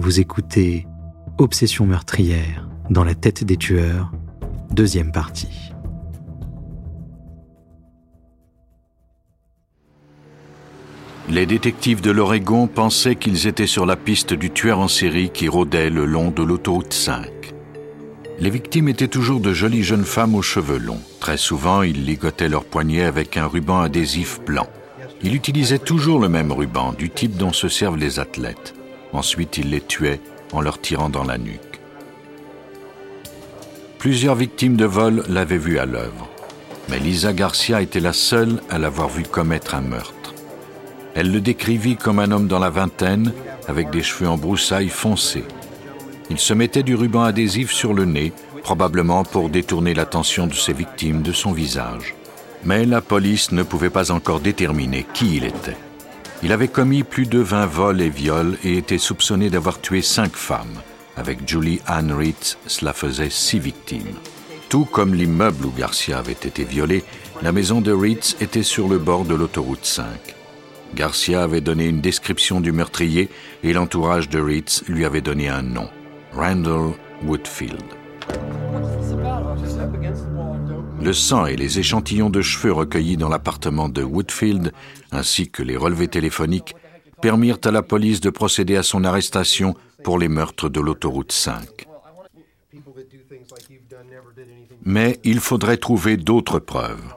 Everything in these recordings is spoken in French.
Vous écoutez Obsession meurtrière dans la tête des tueurs, deuxième partie. Les détectives de l'Oregon pensaient qu'ils étaient sur la piste du tueur en série qui rôdait le long de l'autoroute 5. Les victimes étaient toujours de jolies jeunes femmes aux cheveux longs. Très souvent, ils ligotaient leurs poignets avec un ruban adhésif blanc. Il utilisait toujours le même ruban, du type dont se servent les athlètes. Ensuite, il les tuait en leur tirant dans la nuque. Plusieurs victimes de vol l'avaient vu à l'œuvre, mais Lisa Garcia était la seule à l'avoir vu commettre un meurtre. Elle le décrivit comme un homme dans la vingtaine, avec des cheveux en broussailles foncés. Il se mettait du ruban adhésif sur le nez, probablement pour détourner l'attention de ses victimes de son visage. Mais la police ne pouvait pas encore déterminer qui il était. Il avait commis plus de 20 vols et viols et était soupçonné d'avoir tué cinq femmes. Avec Julie Ann Ritz, cela faisait six victimes. Tout comme l'immeuble où Garcia avait été violé, la maison de Ritz était sur le bord de l'autoroute 5. Garcia avait donné une description du meurtrier et l'entourage de Ritz lui avait donné un nom, Randall Woodfield. Le sang et les échantillons de cheveux recueillis dans l'appartement de Woodfield, ainsi que les relevés téléphoniques, permirent à la police de procéder à son arrestation pour les meurtres de l'autoroute 5. Mais il faudrait trouver d'autres preuves.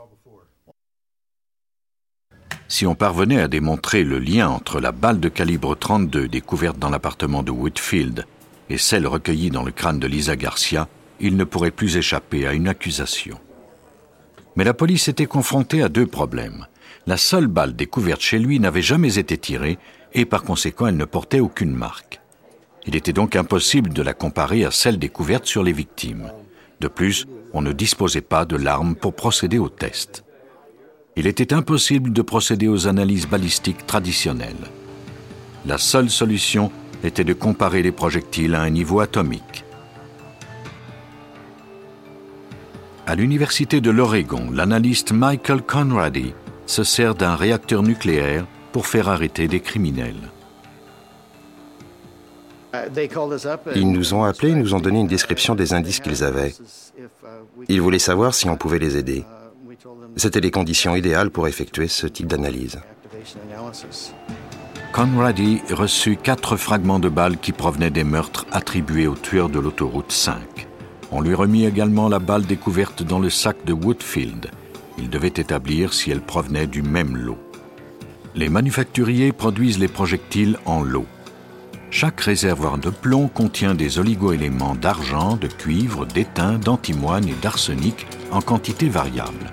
Si on parvenait à démontrer le lien entre la balle de calibre 32 découverte dans l'appartement de Whitfield et celle recueillie dans le crâne de Lisa Garcia, il ne pourrait plus échapper à une accusation. Mais la police était confrontée à deux problèmes. La seule balle découverte chez lui n'avait jamais été tirée et par conséquent elle ne portait aucune marque. Il était donc impossible de la comparer à celle découverte sur les victimes. De plus, on ne disposait pas de l'arme pour procéder au test il était impossible de procéder aux analyses balistiques traditionnelles. La seule solution était de comparer les projectiles à un niveau atomique. À l'Université de l'Oregon, l'analyste Michael Conrady se sert d'un réacteur nucléaire pour faire arrêter des criminels. Ils nous ont appelés et nous ont donné une description des indices qu'ils avaient. Ils voulaient savoir si on pouvait les aider. C'était les conditions idéales pour effectuer ce type d'analyse. Conrady reçut quatre fragments de balles qui provenaient des meurtres attribués au tueur de l'autoroute 5. On lui remit également la balle découverte dans le sac de Woodfield. Il devait établir si elle provenait du même lot. Les manufacturiers produisent les projectiles en lot. Chaque réservoir de plomb contient des oligoéléments d'argent, de cuivre, d'étain, d'antimoine et d'arsenic en quantité variable.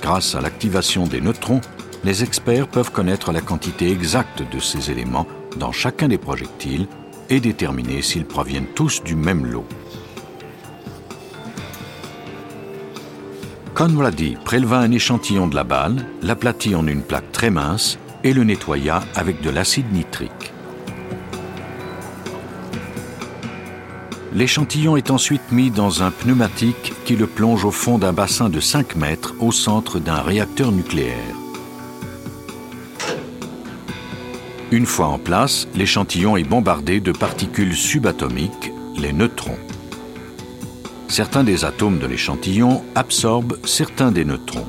Grâce à l'activation des neutrons, les experts peuvent connaître la quantité exacte de ces éléments dans chacun des projectiles et déterminer s'ils proviennent tous du même lot. Conrady préleva un échantillon de la balle, l'aplatit en une plaque très mince et le nettoya avec de l'acide nitrique. L'échantillon est ensuite mis dans un pneumatique qui le plonge au fond d'un bassin de 5 mètres au centre d'un réacteur nucléaire. Une fois en place, l'échantillon est bombardé de particules subatomiques, les neutrons. Certains des atomes de l'échantillon absorbent certains des neutrons.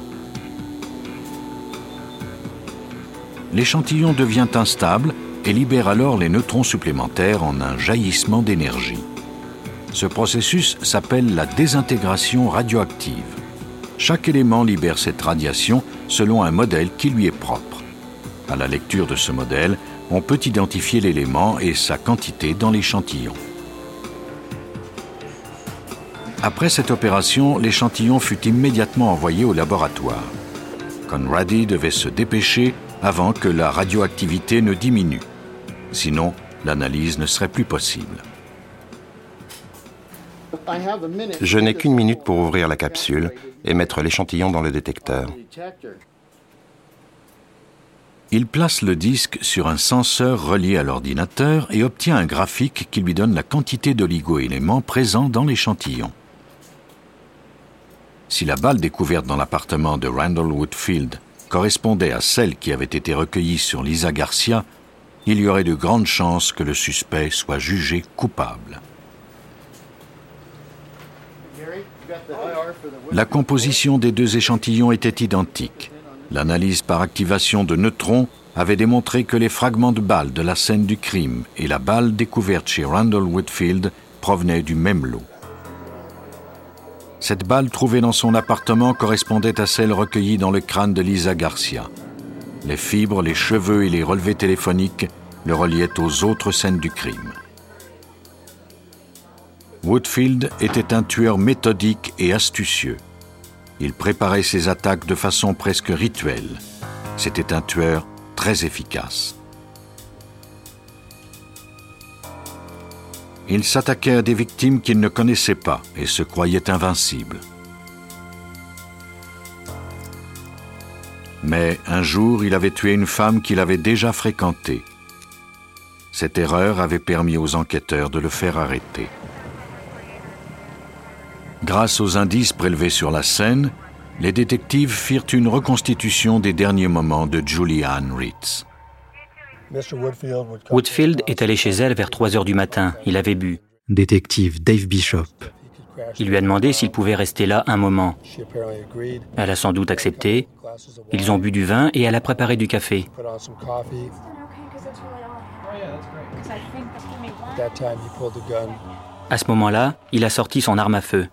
L'échantillon devient instable et libère alors les neutrons supplémentaires en un jaillissement d'énergie. Ce processus s'appelle la désintégration radioactive. Chaque élément libère cette radiation selon un modèle qui lui est propre. À la lecture de ce modèle, on peut identifier l'élément et sa quantité dans l'échantillon. Après cette opération, l'échantillon fut immédiatement envoyé au laboratoire. Conrady devait se dépêcher avant que la radioactivité ne diminue. Sinon, l'analyse ne serait plus possible. Je n'ai qu'une minute pour ouvrir la capsule et mettre l'échantillon dans le détecteur. Il place le disque sur un senseur relié à l'ordinateur et obtient un graphique qui lui donne la quantité d'oligo-éléments présents dans l'échantillon. Si la balle découverte dans l'appartement de Randall Woodfield correspondait à celle qui avait été recueillie sur Lisa Garcia, il y aurait de grandes chances que le suspect soit jugé coupable. La composition des deux échantillons était identique. L'analyse par activation de neutrons avait démontré que les fragments de balles de la scène du crime et la balle découverte chez Randall Whitfield provenaient du même lot. Cette balle trouvée dans son appartement correspondait à celle recueillie dans le crâne de Lisa Garcia. Les fibres, les cheveux et les relevés téléphoniques le reliaient aux autres scènes du crime. Woodfield était un tueur méthodique et astucieux. Il préparait ses attaques de façon presque rituelle. C'était un tueur très efficace. Il s'attaquait à des victimes qu'il ne connaissait pas et se croyait invincible. Mais un jour, il avait tué une femme qu'il avait déjà fréquentée. Cette erreur avait permis aux enquêteurs de le faire arrêter. Grâce aux indices prélevés sur la scène, les détectives firent une reconstitution des derniers moments de Julianne Ritz. Woodfield est allé chez elle vers 3 heures du matin. Il avait bu. Détective Dave Bishop. Il lui a demandé s'il pouvait rester là un moment. Elle a sans doute accepté. Ils ont bu du vin et elle a préparé du café. À ce moment-là, il a sorti son arme à feu.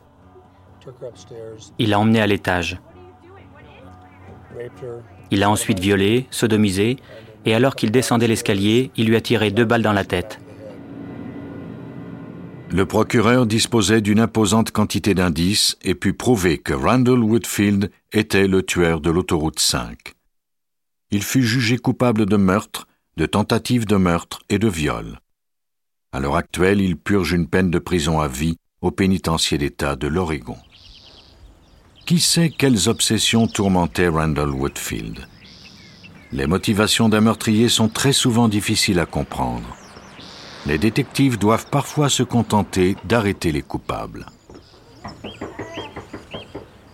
Il l'a emmenée à l'étage. Il l'a ensuite violée, sodomisée, et alors qu'il descendait l'escalier, il lui a tiré deux balles dans la tête. Le procureur disposait d'une imposante quantité d'indices et put prouver que Randall Woodfield était le tueur de l'autoroute 5. Il fut jugé coupable de meurtre, de tentative de meurtre et de viol. À l'heure actuelle, il purge une peine de prison à vie au pénitencier d'État de l'Oregon. Qui sait quelles obsessions tourmentaient Randall Woodfield? Les motivations d'un meurtrier sont très souvent difficiles à comprendre. Les détectives doivent parfois se contenter d'arrêter les coupables.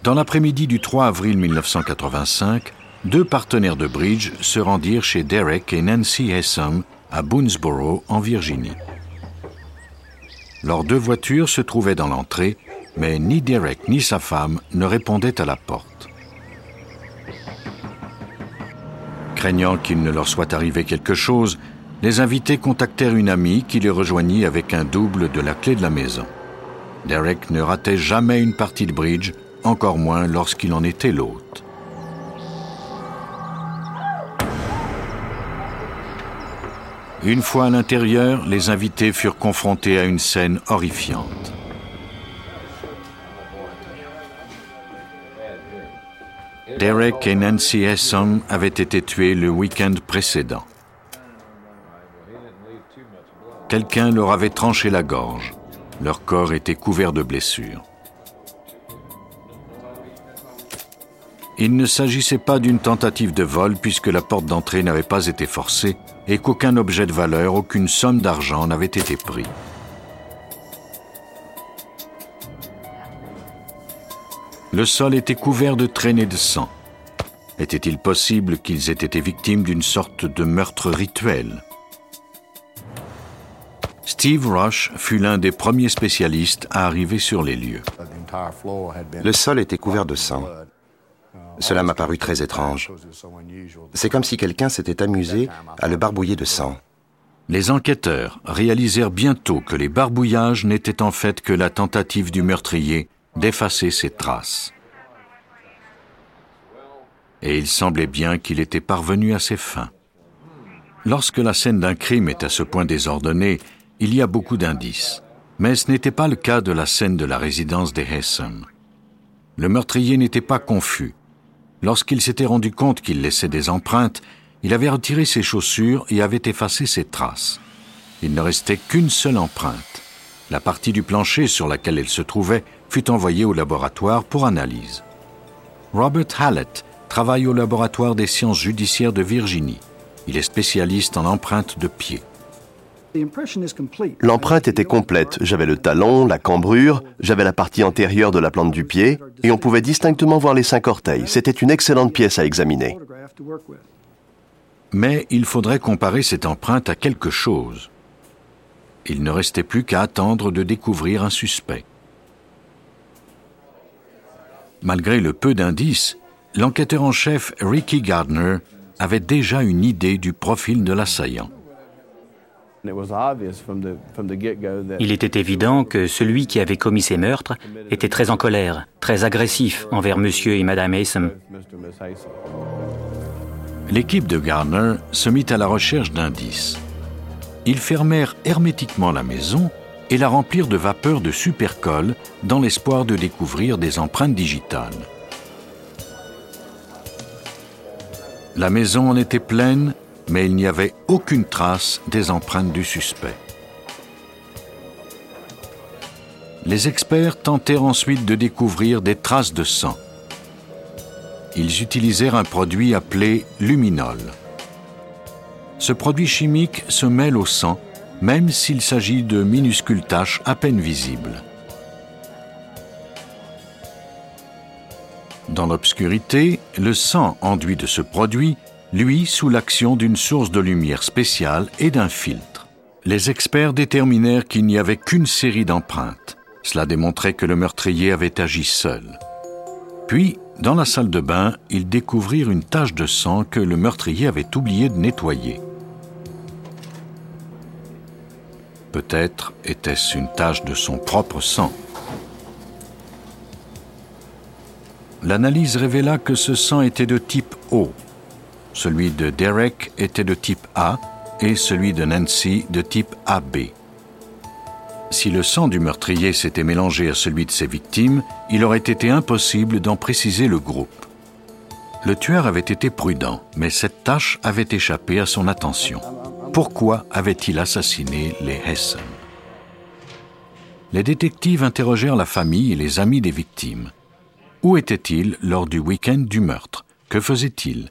Dans l'après-midi du 3 avril 1985, deux partenaires de bridge se rendirent chez Derek et Nancy Hessam à Boonesboro, en Virginie. Leurs deux voitures se trouvaient dans l'entrée mais ni Derek ni sa femme ne répondaient à la porte. Craignant qu'il ne leur soit arrivé quelque chose, les invités contactèrent une amie qui les rejoignit avec un double de la clé de la maison. Derek ne ratait jamais une partie de bridge, encore moins lorsqu'il en était l'hôte. Une fois à l'intérieur, les invités furent confrontés à une scène horrifiante. Derek et Nancy Hesson avaient été tués le week-end précédent. Quelqu'un leur avait tranché la gorge. Leur corps était couvert de blessures. Il ne s'agissait pas d'une tentative de vol puisque la porte d'entrée n'avait pas été forcée et qu'aucun objet de valeur, aucune somme d'argent n'avait été pris. Le sol était couvert de traînées de sang. Était-il possible qu'ils aient été victimes d'une sorte de meurtre rituel? Steve Rush fut l'un des premiers spécialistes à arriver sur les lieux. Le sol était couvert de sang. Cela m'a paru très étrange. C'est comme si quelqu'un s'était amusé à le barbouiller de sang. Les enquêteurs réalisèrent bientôt que les barbouillages n'étaient en fait que la tentative du meurtrier d'effacer ses traces. Et il semblait bien qu'il était parvenu à ses fins. Lorsque la scène d'un crime est à ce point désordonnée, il y a beaucoup d'indices. Mais ce n'était pas le cas de la scène de la résidence des Hesson. Le meurtrier n'était pas confus. Lorsqu'il s'était rendu compte qu'il laissait des empreintes, il avait retiré ses chaussures et avait effacé ses traces. Il ne restait qu'une seule empreinte. La partie du plancher sur laquelle elle se trouvait fut envoyé au laboratoire pour analyse. Robert Hallett travaille au laboratoire des sciences judiciaires de Virginie. Il est spécialiste en empreintes de pied. L'empreinte était complète. J'avais le talon, la cambrure, j'avais la partie antérieure de la plante du pied, et on pouvait distinctement voir les cinq orteils. C'était une excellente pièce à examiner. Mais il faudrait comparer cette empreinte à quelque chose. Il ne restait plus qu'à attendre de découvrir un suspect. Malgré le peu d'indices, l'enquêteur en chef Ricky Gardner avait déjà une idée du profil de l'assaillant. Il était évident que celui qui avait commis ces meurtres était très en colère, très agressif envers monsieur et madame Haysom. L'équipe de Gardner se mit à la recherche d'indices. Ils fermèrent hermétiquement la maison et la remplirent de vapeur de supercolle dans l'espoir de découvrir des empreintes digitales. La maison en était pleine, mais il n'y avait aucune trace des empreintes du suspect. Les experts tentèrent ensuite de découvrir des traces de sang. Ils utilisèrent un produit appelé luminol. Ce produit chimique se mêle au sang, même s'il s'agit de minuscules taches à peine visibles. Dans l'obscurité, le sang enduit de ce produit, lui, sous l'action d'une source de lumière spéciale et d'un filtre. Les experts déterminèrent qu'il n'y avait qu'une série d'empreintes. Cela démontrait que le meurtrier avait agi seul. Puis, dans la salle de bain, ils découvrirent une tache de sang que le meurtrier avait oublié de nettoyer. Peut-être était-ce une tache de son propre sang. L'analyse révéla que ce sang était de type O. Celui de Derek était de type A et celui de Nancy de type AB. Si le sang du meurtrier s'était mélangé à celui de ses victimes, il aurait été impossible d'en préciser le groupe. Le tueur avait été prudent, mais cette tâche avait échappé à son attention. Pourquoi avait-il assassiné les Hessen Les détectives interrogèrent la famille et les amis des victimes. Où était-il lors du week-end du meurtre? Que faisait-il?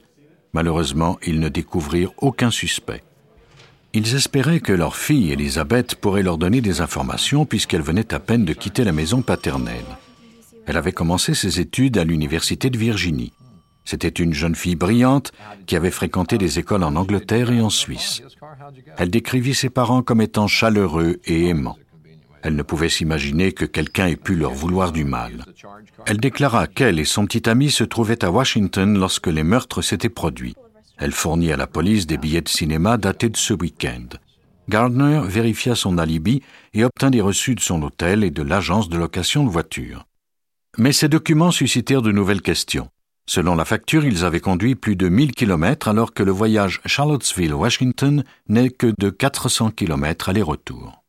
Malheureusement, ils ne découvrirent aucun suspect. Ils espéraient que leur fille, Elisabeth, pourrait leur donner des informations puisqu'elle venait à peine de quitter la maison paternelle. Elle avait commencé ses études à l'Université de Virginie. C'était une jeune fille brillante qui avait fréquenté des écoles en Angleterre et en Suisse. Elle décrivit ses parents comme étant chaleureux et aimants. Elle ne pouvait s'imaginer que quelqu'un ait pu leur vouloir du mal. Elle déclara qu'elle et son petit ami se trouvaient à Washington lorsque les meurtres s'étaient produits. Elle fournit à la police des billets de cinéma datés de ce week-end. Gardner vérifia son alibi et obtint des reçus de son hôtel et de l'agence de location de voitures. Mais ces documents suscitèrent de nouvelles questions. Selon la facture, ils avaient conduit plus de 1000 kilomètres alors que le voyage Charlottesville-Washington n'est que de 400 kilomètres aller-retour.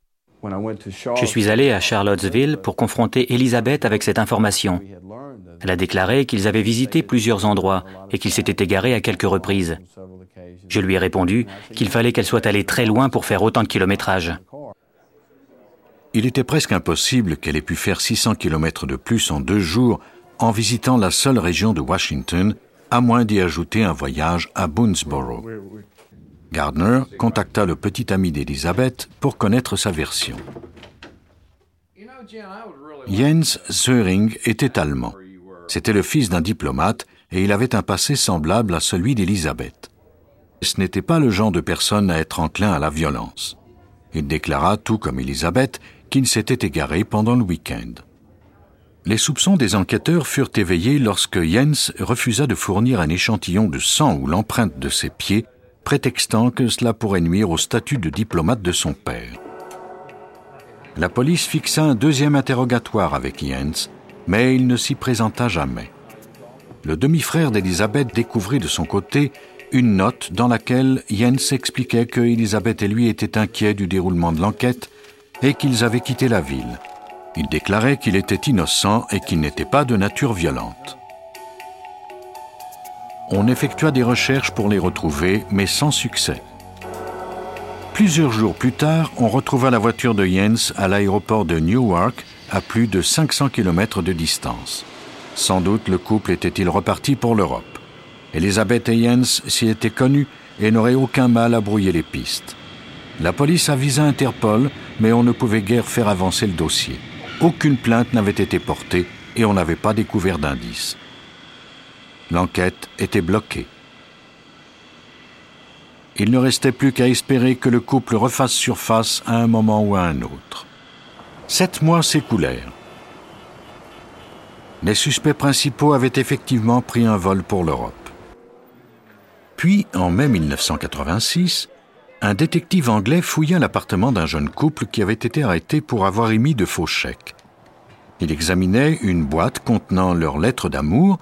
Je suis allé à Charlottesville pour confronter Elisabeth avec cette information. Elle a déclaré qu'ils avaient visité plusieurs endroits et qu'ils s'étaient égarés à quelques reprises. Je lui ai répondu qu'il fallait qu'elle soit allée très loin pour faire autant de kilométrage. Il était presque impossible qu'elle ait pu faire 600 kilomètres de plus en deux jours en visitant la seule région de Washington, à moins d'y ajouter un voyage à Boonesboro. Gardner contacta le petit ami d'Elisabeth pour connaître sa version. Jens Söring était allemand. C'était le fils d'un diplomate et il avait un passé semblable à celui d'Elisabeth. Ce n'était pas le genre de personne à être enclin à la violence. Il déclara, tout comme Elisabeth, qu'il s'était égaré pendant le week-end. Les soupçons des enquêteurs furent éveillés lorsque Jens refusa de fournir un échantillon de sang ou l'empreinte de ses pieds, prétextant que cela pourrait nuire au statut de diplomate de son père. La police fixa un deuxième interrogatoire avec Jens, mais il ne s'y présenta jamais. Le demi-frère d'Elisabeth découvrit de son côté une note dans laquelle Jens expliquait que Elisabeth et lui étaient inquiets du déroulement de l'enquête et qu'ils avaient quitté la ville. Il déclarait qu'il était innocent et qu'il n'était pas de nature violente. On effectua des recherches pour les retrouver, mais sans succès. Plusieurs jours plus tard, on retrouva la voiture de Jens à l'aéroport de Newark, à plus de 500 km de distance. Sans doute le couple était-il reparti pour l'Europe. Elisabeth et Jens s'y étaient connus et n'auraient aucun mal à brouiller les pistes. La police avisa Interpol, mais on ne pouvait guère faire avancer le dossier. Aucune plainte n'avait été portée et on n'avait pas découvert d'indices. L'enquête était bloquée. Il ne restait plus qu'à espérer que le couple refasse surface à un moment ou à un autre. Sept mois s'écoulèrent. Les suspects principaux avaient effectivement pris un vol pour l'Europe. Puis, en mai 1986, un détective anglais fouilla l'appartement d'un jeune couple qui avait été arrêté pour avoir émis de faux chèques. Il examinait une boîte contenant leurs lettres d'amour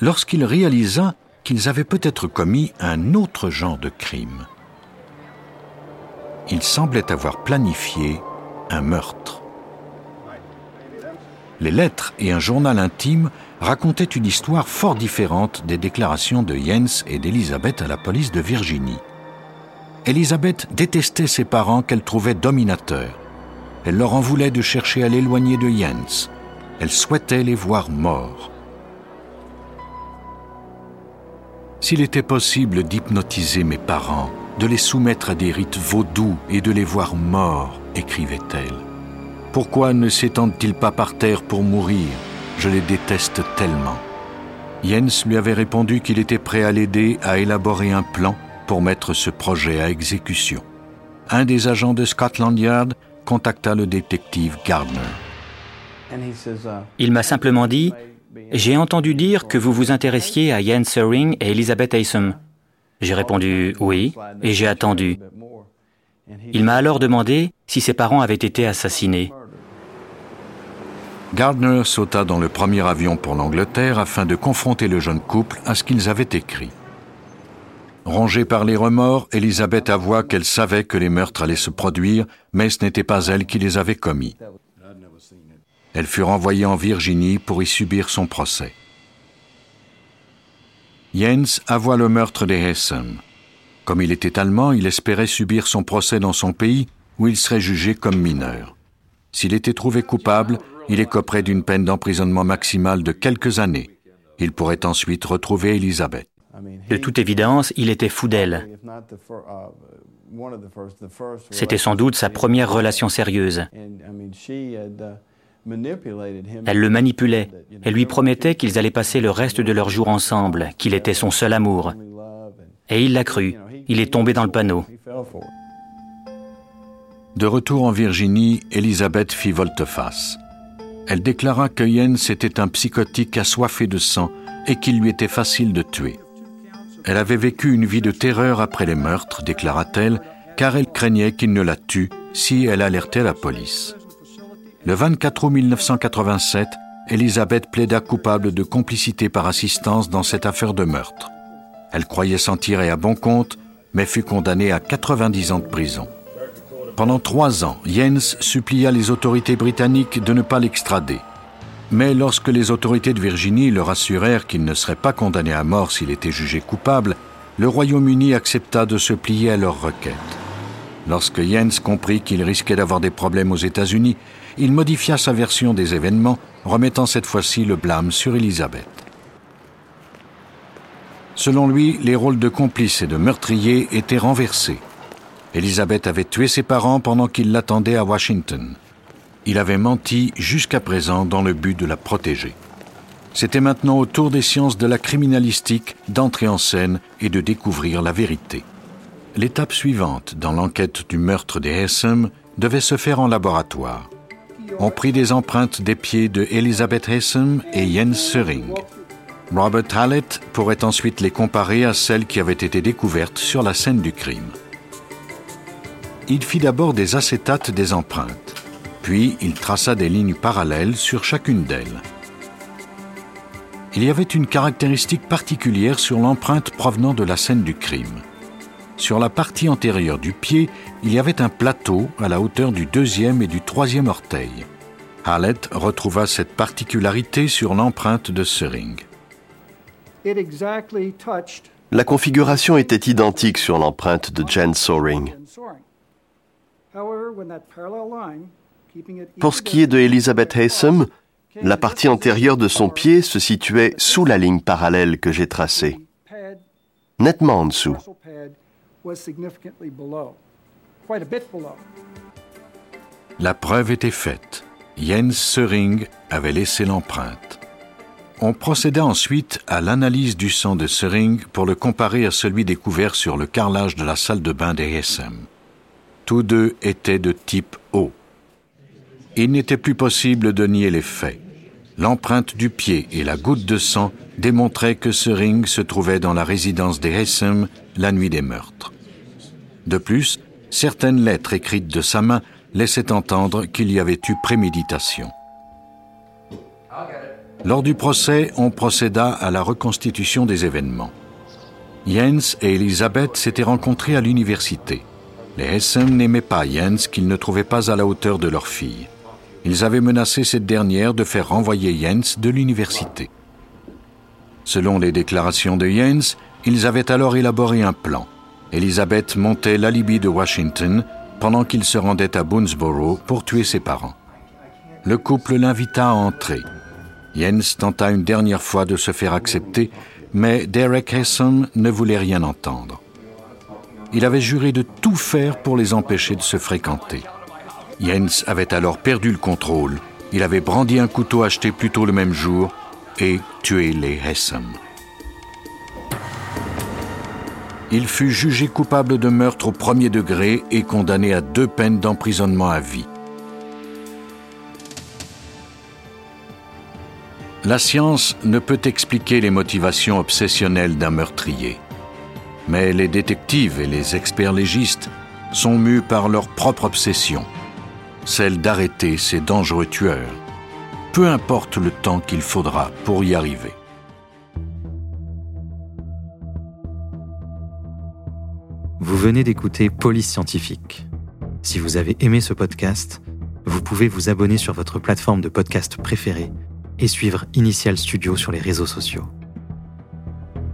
lorsqu'il réalisa qu'ils avaient peut-être commis un autre genre de crime. Ils semblaient avoir planifié un meurtre. Les lettres et un journal intime racontaient une histoire fort différente des déclarations de Jens et d'Elisabeth à la police de Virginie. Elisabeth détestait ses parents qu'elle trouvait dominateurs. Elle leur en voulait de chercher à l'éloigner de Jens. Elle souhaitait les voir morts. S'il était possible d'hypnotiser mes parents, de les soumettre à des rites vaudous et de les voir morts, écrivait-elle. Pourquoi ne s'étendent-ils pas par terre pour mourir? Je les déteste tellement. Jens lui avait répondu qu'il était prêt à l'aider à élaborer un plan pour mettre ce projet à exécution. Un des agents de Scotland Yard contacta le détective Gardner. Il m'a simplement dit j'ai entendu dire que vous vous intéressiez à Jens Söring et Elizabeth Haysom. J'ai répondu oui, et j'ai attendu. Il m'a alors demandé si ses parents avaient été assassinés. Gardner sauta dans le premier avion pour l'Angleterre afin de confronter le jeune couple à ce qu'ils avaient écrit. Rongée par les remords, Elisabeth avoua qu'elle savait que les meurtres allaient se produire, mais ce n'était pas elle qui les avait commis. Elle fut renvoyée en Virginie pour y subir son procès. Jens avoua le meurtre des Hessen. Comme il était allemand, il espérait subir son procès dans son pays où il serait jugé comme mineur. S'il était trouvé coupable, il écoperait d'une peine d'emprisonnement maximale de quelques années. Il pourrait ensuite retrouver Elisabeth. De toute évidence, il était fou d'elle. C'était sans doute sa première relation sérieuse. Elle le manipulait. Elle lui promettait qu'ils allaient passer le reste de leur jour ensemble, qu'il était son seul amour. Et il l'a cru. Il est tombé dans le panneau. De retour en Virginie, Elisabeth fit volte-face. Elle déclara que Jens était un psychotique assoiffé de sang et qu'il lui était facile de tuer. Elle avait vécu une vie de terreur après les meurtres, déclara-t-elle, car elle craignait qu'il ne la tue si elle alertait la police. Le 24 août 1987, Elisabeth plaida coupable de complicité par assistance dans cette affaire de meurtre. Elle croyait s'en tirer à bon compte, mais fut condamnée à 90 ans de prison. Pendant trois ans, Jens supplia les autorités britanniques de ne pas l'extrader. Mais lorsque les autorités de Virginie leur assurèrent qu'il ne serait pas condamné à mort s'il était jugé coupable, le Royaume-Uni accepta de se plier à leur requête. Lorsque Jens comprit qu'il risquait d'avoir des problèmes aux États-Unis, il modifia sa version des événements, remettant cette fois-ci le blâme sur Elisabeth. Selon lui, les rôles de complice et de meurtrier étaient renversés. Elisabeth avait tué ses parents pendant qu'il l'attendait à Washington. Il avait menti jusqu'à présent dans le but de la protéger. C'était maintenant au tour des sciences de la criminalistique d'entrer en scène et de découvrir la vérité. L'étape suivante dans l'enquête du meurtre des Hessem devait se faire en laboratoire ont pris des empreintes des pieds de Elizabeth Hessem et Jens Söring. Robert Hallett pourrait ensuite les comparer à celles qui avaient été découvertes sur la scène du crime. Il fit d'abord des acétates des empreintes, puis il traça des lignes parallèles sur chacune d'elles. Il y avait une caractéristique particulière sur l'empreinte provenant de la scène du crime. Sur la partie antérieure du pied, il y avait un plateau à la hauteur du deuxième et du troisième orteil. Hallett retrouva cette particularité sur l'empreinte de Söring. La configuration était identique sur l'empreinte de Jen Soring. Pour ce qui est de Elizabeth Haysom, la partie antérieure de son pied se situait sous la ligne parallèle que j'ai tracée, nettement en dessous. La preuve était faite. Jens Söring avait laissé l'empreinte. On procéda ensuite à l'analyse du sang de Sering pour le comparer à celui découvert sur le carrelage de la salle de bain des SM. Tous deux étaient de type. Il n'était plus possible de nier les faits. L'empreinte du pied et la goutte de sang démontraient que Sering se trouvait dans la résidence des SM la nuit des meurtres. De plus, certaines lettres écrites de sa main laissaient entendre qu'il y avait eu préméditation. Lors du procès, on procéda à la reconstitution des événements. Jens et Elisabeth s'étaient rencontrés à l'université. Les Hessen n'aimaient pas Jens qu'ils ne trouvaient pas à la hauteur de leur fille. Ils avaient menacé cette dernière de faire renvoyer Jens de l'université. Selon les déclarations de Jens, ils avaient alors élaboré un plan. Elisabeth montait l'alibi de Washington pendant qu'il se rendait à Boonesboro pour tuer ses parents. Le couple l'invita à entrer. Jens tenta une dernière fois de se faire accepter, mais Derek Hesson ne voulait rien entendre. Il avait juré de tout faire pour les empêcher de se fréquenter. Jens avait alors perdu le contrôle. Il avait brandi un couteau acheté plus tôt le même jour et tué les Hesson. Il fut jugé coupable de meurtre au premier degré et condamné à deux peines d'emprisonnement à vie. La science ne peut expliquer les motivations obsessionnelles d'un meurtrier. Mais les détectives et les experts légistes sont mus par leur propre obsession, celle d'arrêter ces dangereux tueurs, peu importe le temps qu'il faudra pour y arriver. Vous venez d'écouter Police Scientifique. Si vous avez aimé ce podcast, vous pouvez vous abonner sur votre plateforme de podcast préférée et suivre Initial Studio sur les réseaux sociaux.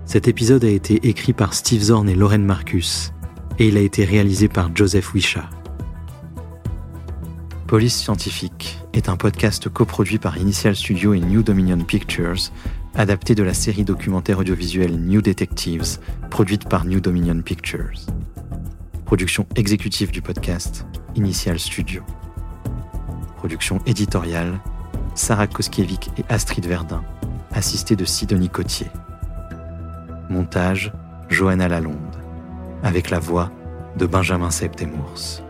Cet épisode a été écrit par Steve Zorn et Lauren Marcus, et il a été réalisé par Joseph Wisha. Police Scientifique est un podcast coproduit par Initial Studio et New Dominion Pictures, adapté de la série documentaire audiovisuelle New Detectives, produite par New Dominion Pictures. Production exécutive du podcast, Initial Studio. Production éditoriale, Sarah Koskiewicz et Astrid Verdun, assistée de Sidonie Cotier. Montage, Johanna Lalonde, avec la voix de Benjamin Septemours.